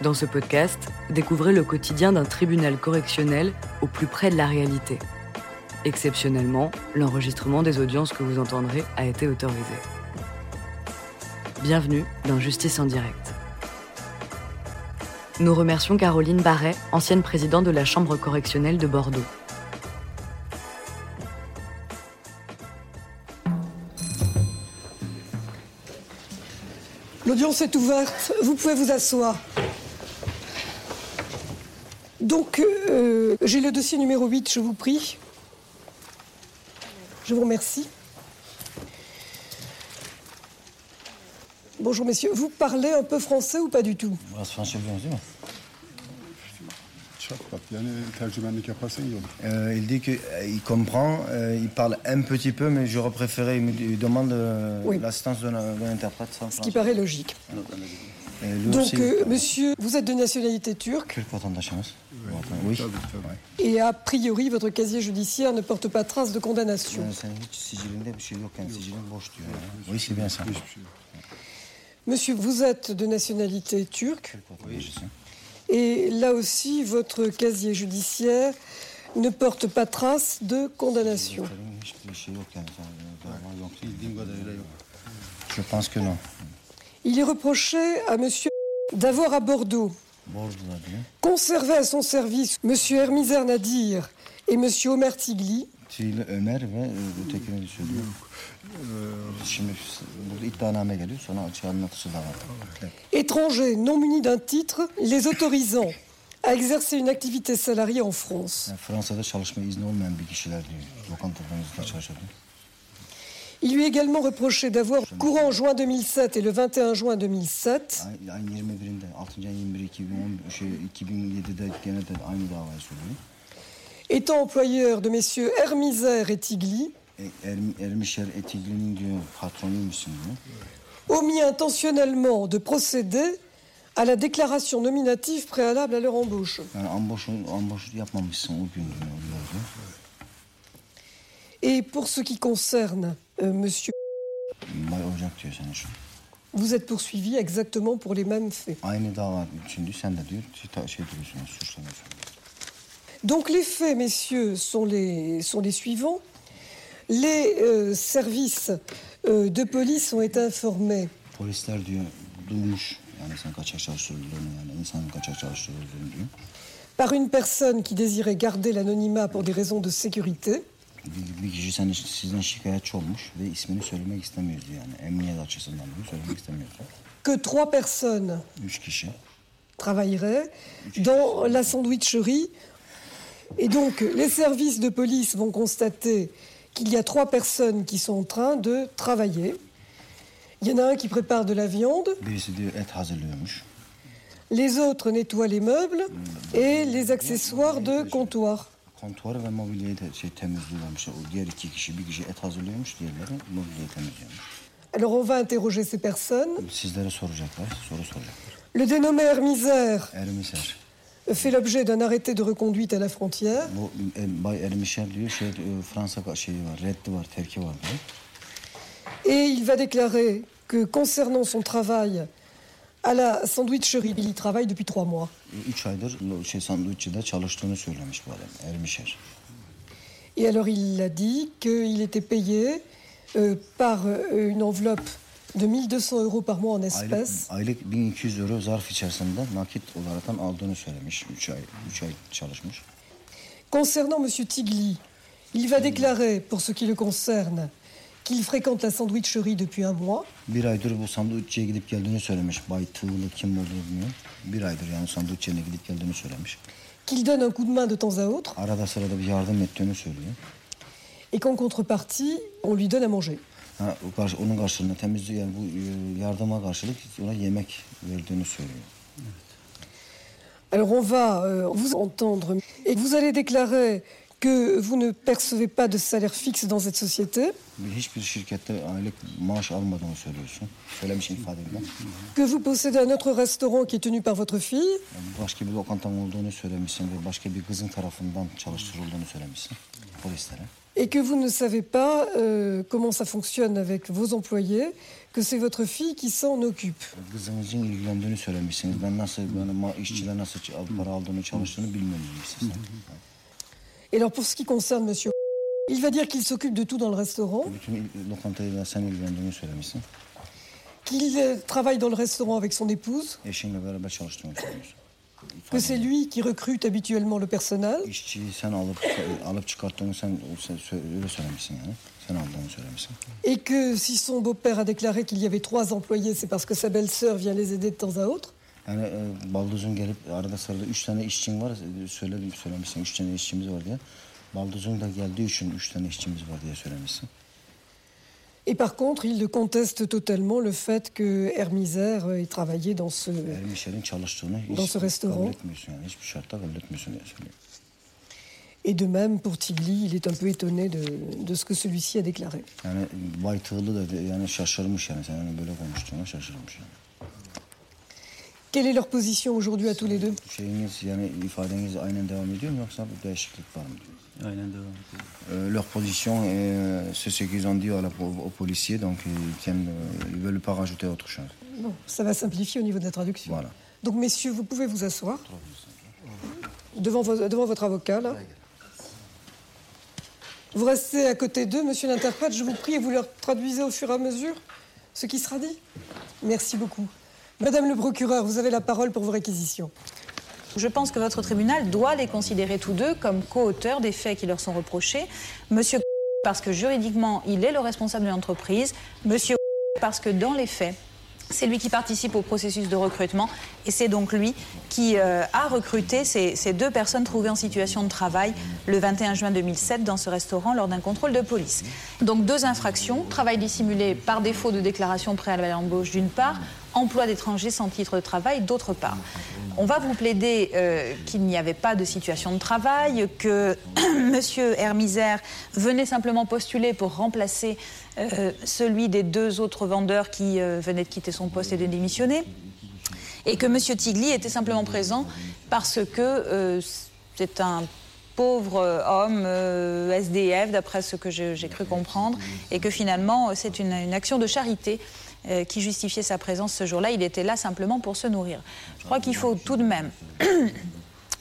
Dans ce podcast, découvrez le quotidien d'un tribunal correctionnel au plus près de la réalité. Exceptionnellement, l'enregistrement des audiences que vous entendrez a été autorisé. Bienvenue dans Justice en direct. Nous remercions Caroline Barret, ancienne présidente de la Chambre correctionnelle de Bordeaux. L'audience est ouverte. Vous pouvez vous asseoir. Donc, euh, j'ai le dossier numéro 8, je vous prie. Je vous remercie. Bonjour messieurs, vous parlez un peu français ou pas du tout? Biraz Fransızca biliyorsunuz değil mi? Çok bak yani tercümanlık yaparsan iyi olur. Euh, il dit qu'il comprend, euh, il parle un petit peu, mais j'aurais préféré, il me il demande euh, Oui. l'assistance d'un d'un interprète Ce qui paraît logique. Donc, aussi, euh, monsieur, vous êtes de nationalité turque vatandaşımız. Oui. Tabii tabii. et a priori, votre casier judiciaire ne porte pas trace de condamnation. Yani senin hiç sicilinde bir şey yok yani sicilin boş diyor. Yani. Oui, c'est bien ça. Monsieur, vous êtes de nationalité turque Türk vatandaşısın. et là aussi, votre casier judiciaire ne porte pas trace de condamnation. Je pense que non. Il est reproché à monsieur d'avoir à Bordeaux conservé à son service monsieur Hermizer Nadir et monsieur Omer Tigli e, da var. étrangers non munis d'un titre les autorisant à exercer une activité salariée en France. Il lui est également reproché d'avoir, courant en juin 2007 et le 21 juin 2007, Ay- Ayın 21'inde 6. ayın 21 2010 şey 2007'de gene de aynı davayı söylüyor. étant employeur de messieurs Hermizer et Tigli, omis intentionnellement de procéder à la déclaration nominative préalable à leur embauche. Diyor. Et pour ce qui concerne euh, monsieur, sen şu. vous êtes poursuivi exactement pour les mêmes faits. Suçlanıyorsun. Donc les faits, messieurs, sont les, sont les suivants. Les euh, services euh, de police ont été informés par une personne qui désirait garder l'anonymat pour des raisons de sécurité. Bir, bir kişi sen, sizden şikayetçi olmuş ve ismini söylemek istemiyor diyor yani emniyet açısından diyor söylemek istemiyor. diyor. que trois personnes Üç kişi. travailleraient dans la sandwicherie. Et donc, les services de police vont constater qu'il y a trois personnes qui sont en train de travailler. Il y en a un qui prépare de la viande, les autres nettoient les meubles et les accessoires de comptoir. Kontuarı ve mobilyayı da şey temizliyormuş. O diğer iki kişi bir kişi et hazırlıyormuş diğerleri mobilyayı temizliyormuş. Alors, on va interroger ces personnes. Sizlere soracaklar, soru soracaklar. Le dénommé Ermişer. fait l'objet d'un arrêté de reconduite à la frontière. Bu e, Bay Ermişer diyor şey e, Fransa ka- şeyi var, reddi var, terki var diyor. Et il va déclarer que concernant son travail à la sandwicherie, il y travaille depuis trois mois. Et alors il a dit qu'il était payé euh, par euh, une enveloppe de 1200 euros par mois en espèces. aylık 1200 euro zarf içerisinde nakit olaraktan aldığını söylemiş. Üç ay, üç ay çalışmış. Concernant M. Tigli, il va déclarer, pour ce qui le concerne, qu'il fréquente la sandwicherie depuis un mois. Bir aydır bu sandviççiye gidip geldiğini söylemiş. Bay Tığlı kim olduğunu bilmiyorum. Bir aydır yani sandviççiye gidip geldiğini söylemiş. qu'il donne un coup de main de temps à autre Arada sırada bir yardım ettiğini söylüyor. et qu'en contrepartie, on lui donne à manger. Ha, o karşı, onun karşılığında temizlik yani bu e, yardıma karşılık ona yemek verdiğini söylüyor. Alors on va euh, vous entendre et vous allez déclarer que vous ne percevez pas de salaire fixe dans cette société, que vous possédez un autre restaurant qui est tenu par votre fille, et que vous ne savez pas euh, comment ça fonctionne avec vos employés, que c'est votre fille qui s'en occupe. Et alors pour ce qui concerne Monsieur, il va dire qu'il s'occupe de tout dans le restaurant, qu'il euh, travaille dans le restaurant avec son épouse, que c'est lui qui recrute habituellement le personnel, söylemişsin. et que si son beau-père a déclaré qu'il y avait trois employés, c'est parce que sa belle-sœur vient les aider de temps à autre. Yani e, baldızın gelip arada sırada üç tane işçin var. e, Söyledim söylemişsin üç tane işçimiz var diye. Baldızın da geldiği için üç tane işçimiz var diye söylemişsin. Et par contre, il conteste totalement le fait que Hermisère ait travaillé dans ce... Dans ce restaurant. yani. Et de même, pour Tigli, il est un peu étonné de, de ce que celui-ci a déclaré. Yani Quelle est leur position aujourd'hui à tous les deux? Şeyiniz yani ifadeniz aynen devam ediyor mu yoksa bir değişiklik var mı? Aynen devam ediyor. Euh, leur position, euh, c'est ce qu'ils ont dit à la- aux, policiers, donc ils tiennent, euh, ils veulent pas rajouter autre chose. Bon, ça va simplifier au niveau de la traduction. Voilà. Donc, messieurs, vous pouvez vous asseoir devant, vo- devant votre avocat, là. Vous restez à côté d'eux, monsieur l'interprète, je vous prie, et vous leur traduisez au fur et à mesure ce qui sera dit. Merci beaucoup. Madame le procureur, vous avez la parole pour vos réquisitions. Je pense que votre tribunal doit les considérer tous deux comme co-auteurs des faits qui leur sont reprochés. Monsieur parce que juridiquement, il est le responsable de l'entreprise. Monsieur parce que dans les faits, c'est lui qui participe au processus de recrutement et c'est donc lui qui euh, a recruté ces, deux personnes trouvées en situation de travail le 21 juin 2007 dans ce restaurant lors d'un contrôle de police. Donc deux infractions, travail dissimulé par défaut de déclaration préalable à l'embauche d'une part, emploi d'étrangers sans titre de travail d'autre part. On va vous plaider euh, qu'il n'y avait pas de situation de travail, que Monsieur Hermisère venait simplement postuler pour remplacer euh, celui des deux autres vendeurs qui euh, venaient de quitter son poste et de démissionner, et que Monsieur Tigli était simplement présent parce que euh, c'est un pauvre homme SDF, d'après ce que j'ai cru comprendre, et que finalement c'est une action de charité euh, qui justifiait sa présence ce jour-là. Il était là simplement pour se nourrir. Je crois qu'il faut tout de même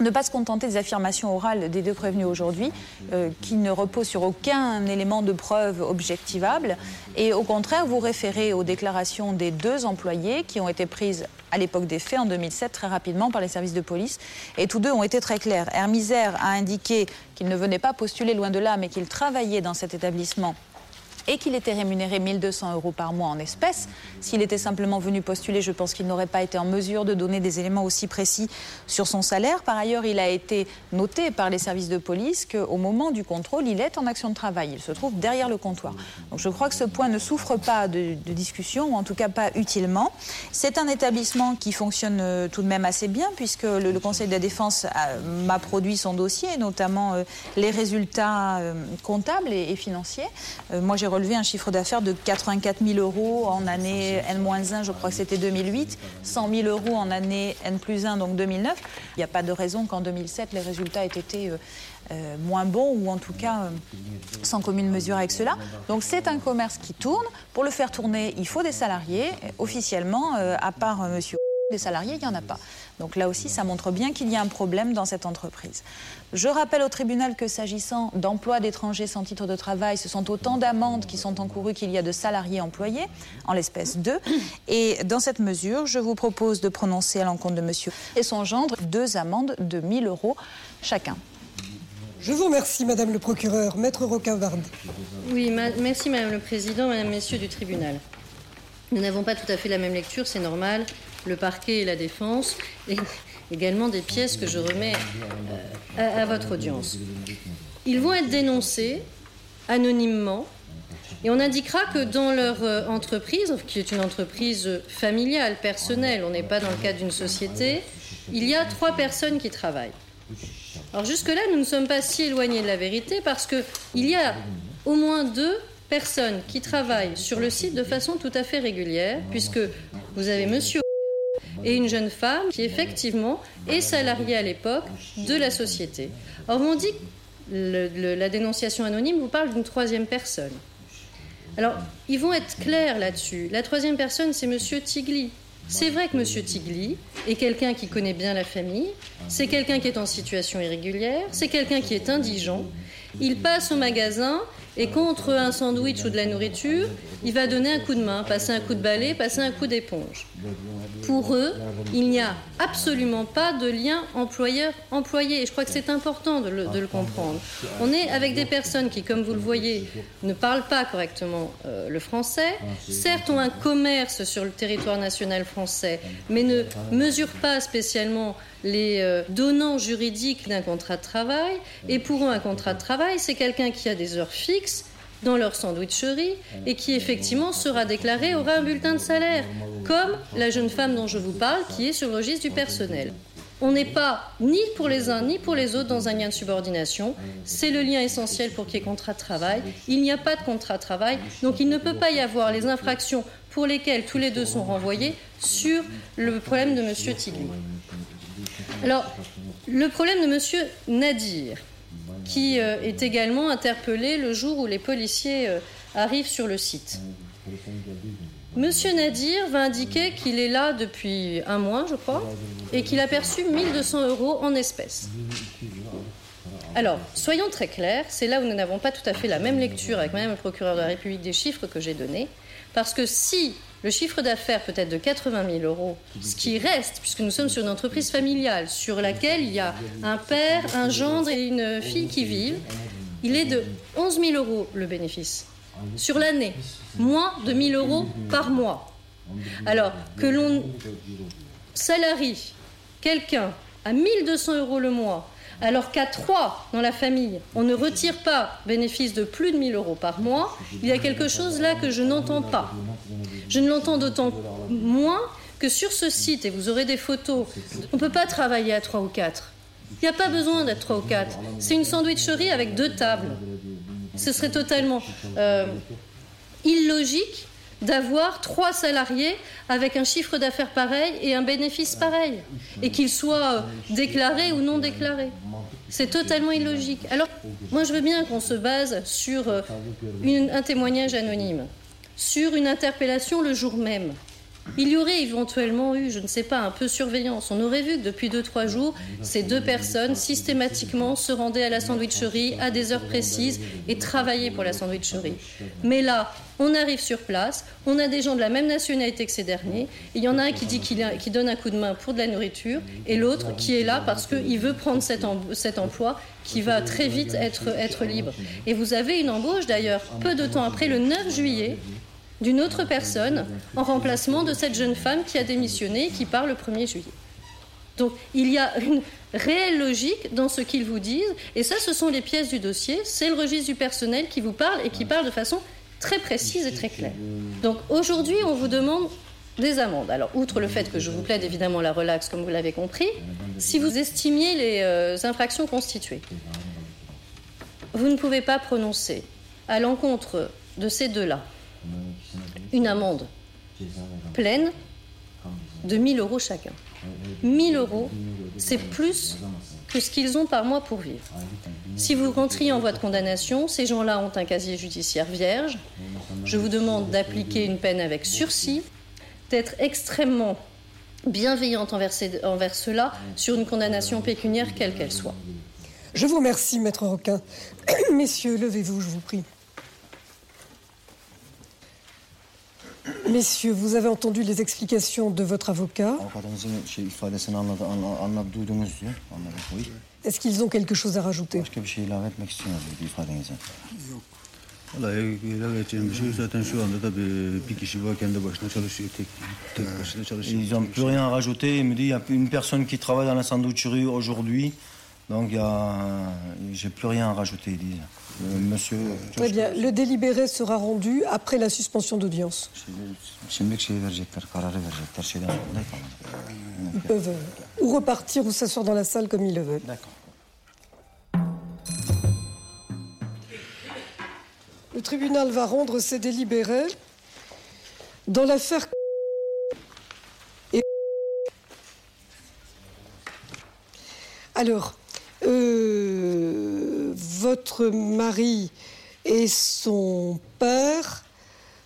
ne pas se contenter des affirmations orales des deux prévenus aujourd'hui, euh, qui ne reposent sur aucun élément de preuve objectivable, et au contraire vous référer aux déclarations des deux employés qui ont été prises à l'époque des faits, en 2007, très rapidement par les services de police, et tous deux ont été très clairs. Hermisère a indiqué qu'il ne venait pas postuler loin de là, mais qu'il travaillait dans cet établissement et qu'il était rémunéré 1200 euros par mois en espèces. S'il était simplement venu postuler, je pense qu'il n'aurait pas été en mesure de donner des éléments aussi précis sur son salaire. Par ailleurs, il a été noté par les services de police qu'au moment du contrôle, il est en action de travail. Il se trouve derrière le comptoir. Donc je crois que ce point ne souffre pas de, discussion, ou en tout cas pas utilement. C'est un établissement qui fonctionne euh, tout de même assez bien, puisque le, Conseil de la Défense a- m'a produit son dossier, notamment euh, les résultats euh, comptables et, financiers. Euh, moi, j'ai relevé un chiffre d'affaires de 84 000 euros en année N-1, je crois que c'était 2008, 100 000 euros en année N plus 1, donc 2009. Il n'y a pas de raison qu'en 2007, les résultats aient été euh, euh, moins bons ou en tout cas euh, sans commune mesure avec cela. Donc c'est un commerce qui tourne. Pour le faire tourner, il faut des salariés. Officiellement, à part monsieur des salariés, il n'y en a pas. Donc là aussi, ça montre bien qu'il y a un problème dans cette entreprise. Je rappelle au tribunal que s'agissant d'emploi d'étrangers sans titre de travail, ce sont autant d'amendes qui sont encourues qu'il y a de salariés employés, en l'espèce deux. Et dans cette mesure, je vous propose de prononcer à l'encontre de monsieur et son gendre deux amendes de 1000 euros chacun. Je vous remercie, Madame le procureur. Maître Roquin-Varde. Oui, ma- merci Madame le Président, Mesdames, Messieurs du tribunal. Nous n'avons pas tout à fait la même lecture, c'est normal. Le parquet et la défense, et également des pièces que je remets euh, à, votre audience. Ils vont être dénoncés anonymement et on indiquera que dans leur euh, entreprise, qui est une entreprise familiale, personnelle, on n'est pas dans le cadre d'une société, il y a trois personnes qui travaillent. Alors jusque-là, nous ne sommes pas si éloignés de la vérité parce qu'il y a au moins deux personnes qui travaillent sur le site de façon tout à fait régulière, puisque vous avez monsieur et une jeune femme qui effectivement est salariée à l'époque de la société. Or, on dit que la dénonciation anonyme vous parle d'une troisième personne. Alors, ils vont être clairs là-dessus. La troisième personne, c'est monsieur Tigli. C'est vrai que monsieur Tigli est quelqu'un qui connaît bien la famille, c'est quelqu'un qui est en situation irrégulière, c'est quelqu'un qui est indigent. Il passe au magasin et contre un sandwich ou de la nourriture, il va donner un coup de main, passer un coup de balai, passer un coup d'éponge. Pour eux, il n'y a absolument pas de lien employeur-employé. Et je crois que c'est important de le, comprendre. On est avec des personnes qui, comme vous le voyez, ne parlent pas correctement euh, le français, certes ont un commerce sur le territoire national français, mais ne mesurent pas spécialement les euh, donnants juridiques d'un contrat de travail. Et pour eux, un contrat de travail, c'est quelqu'un qui a des heures fixes dans leur sandwicherie et qui effectivement sera déclaré, aura un bulletin de salaire, comme la jeune femme dont je vous parle qui est sur le registre du personnel. On n'est pas ni pour les uns ni pour les autres dans un lien de subordination. C'est le lien essentiel pour qu'il y ait contrat de travail. Il n'y a pas de contrat de travail, donc il ne peut pas y avoir les infractions pour lesquelles tous les deux sont renvoyés sur le problème de M. Tigli. Alors, le problème de M. Nadir, qui euh, est également interpellé le jour où les policiers euh, arrivent sur le site. Monsieur Nadir va indiquer qu'il est là depuis un mois, je crois, et qu'il a perçu 1200 euros en espèces. Alors, soyons très clairs, c'est là où nous n'avons pas tout à fait la même lecture avec Madame le procureur de la République des chiffres que j'ai donnés, parce que si le chiffre d'affaires peut être de 80 000 euros, ce qui reste, puisque nous sommes sur une entreprise familiale sur laquelle il y a un père, un gendre et une fille qui vivent, il est de 11 000 euros le bénéfice sur l'année, moins de 1 000 euros par mois. Alors que l'on salarie quelqu'un à 1200 euros le mois alors qu'à trois dans la famille, on ne retire pas bénéfice de plus de 1000 euros par mois, il y a quelque chose là que je n'entends pas. Je ne l'entends d'autant moins que sur ce site, et vous aurez des photos, on ne peut pas travailler à trois ou quatre. Il n'y a pas besoin d'être trois ou quatre. C'est une sandwicherie avec deux tables. Ce serait totalement euh, illogique d'avoir trois salariés avec un chiffre d'affaires pareil et un bénéfice pareil, et qu'ils soient déclarés ou non déclarés. C'est totalement illogique. Alors, moi, je veux bien qu'on se base sur euh, un témoignage anonyme, sur une interpellation le jour même. Il y aurait éventuellement eu, je ne sais pas, un peu surveillance. On aurait vu que depuis deux, trois jours, ces deux personnes systématiquement se rendaient à la sandwicherie à des heures précises et travaillaient pour la sandwicherie. Mais là, on arrive sur place, on a des gens de la même nationalité que ces derniers. Il y en a un qui dit qu'il donne un coup de main pour de la nourriture et l'autre qui est là parce qu'il veut prendre cet, emploi qui va très vite être, être libre. Et vous avez une embauche d'ailleurs peu de temps après, le 9 juillet, d'une autre personne en remplacement de cette jeune femme qui a démissionné et qui part le 1er juillet. Donc il y a une réelle logique dans ce qu'ils vous disent, et ça ce sont les pièces du dossier, c'est le registre du personnel qui vous parle et qui parle de façon très précise et très claire. Donc aujourd'hui on vous demande des amendes. Alors outre le fait que je vous plaide évidemment la relaxe comme vous l'avez compris, si vous estimiez les euh, infractions constituées, vous ne pouvez pas prononcer à l'encontre de ces deux-là une amende pleine de 1000 euros chacun. 1000 euros, c'est plus que ce qu'ils ont par mois pour vivre. Si vous rentriez en voie de condamnation, ces gens-là ont un casier judiciaire vierge. Je vous demande d'appliquer une peine avec sursis, d'être extrêmement bienveillante envers, envers ceux-là sur une condamnation pécuniaire quelle qu'elle soit. Je vous remercie, maître Roquin. Messieurs, levez-vous, je vous prie. Messieurs, vous avez entendu les explications de votre avocat. Est-ce qu'ils ont quelque chose à rajouter Ils n'ont plus rien à rajouter. Il me dit il y a une personne qui travaille dans la sandwicherie aujourd'hui. Donc, j'ai plus rien à rajouter, ils disent monsieur. Très bien. Le délibéré sera rendu après la suspension d'audience. Ils peuvent euh, ou repartir ou s'asseoir dans la salle comme ils le veulent. Le tribunal va rendre ses délibérés dans l'affaire et alors votre mari et son père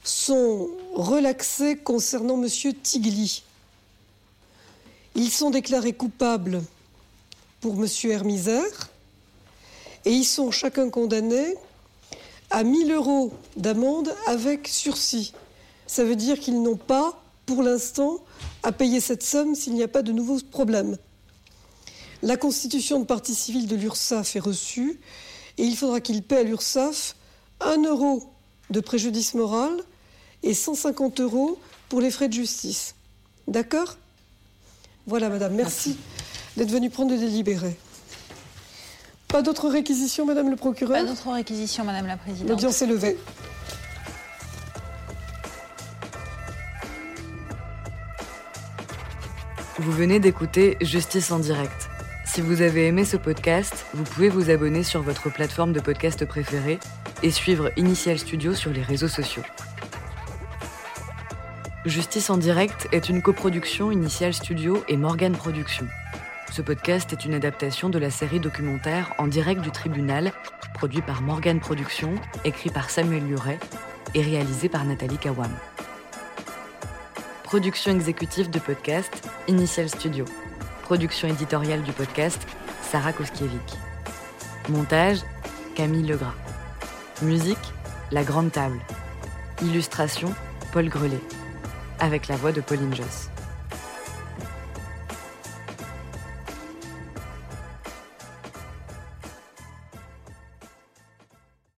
sont relaxés concernant monsieur Tigli. Ils sont déclarés coupables pour monsieur Hermisère et ils sont chacun condamnés à 1000 euros d'amende avec sursis. Ça veut dire qu'ils n'ont pas, pour l'instant, à payer cette somme s'il n'y a pas de nouveaux problèmes. La constitution de partie civile de l'URSSAF est reçue et il faudra qu'ils paient à l'URSSAF 1 euro de préjudice moral et 150 euros pour les frais de justice. D'accord? Voilà, madame. Merci, d'être venue prendre le délibéré. Pas d'autres réquisitions, madame le procureur? Pas d'autres réquisitions, madame la présidente. L'audience est levée. Vous venez d'écouter Justice en direct. Si vous avez aimé ce podcast, vous pouvez vous abonner sur votre plateforme de podcast préférée et suivre Initial Studio sur les réseaux sociaux. Justice en direct est une coproduction Initial Studio et Morgan Productions. Ce podcast est une adaptation de la série documentaire En direct du tribunal, produit par Morgan Productions, écrit par Samuel Luret et réalisé par Nathalie Kawam. Production exécutive de podcast, Initial Studio. Production éditoriale du podcast, Sarah Koskiewicz. Montage, Camille Legras. Musique, La Grande Table. Illustration, Paul Grelet. Avec la voix de Pauline Joss.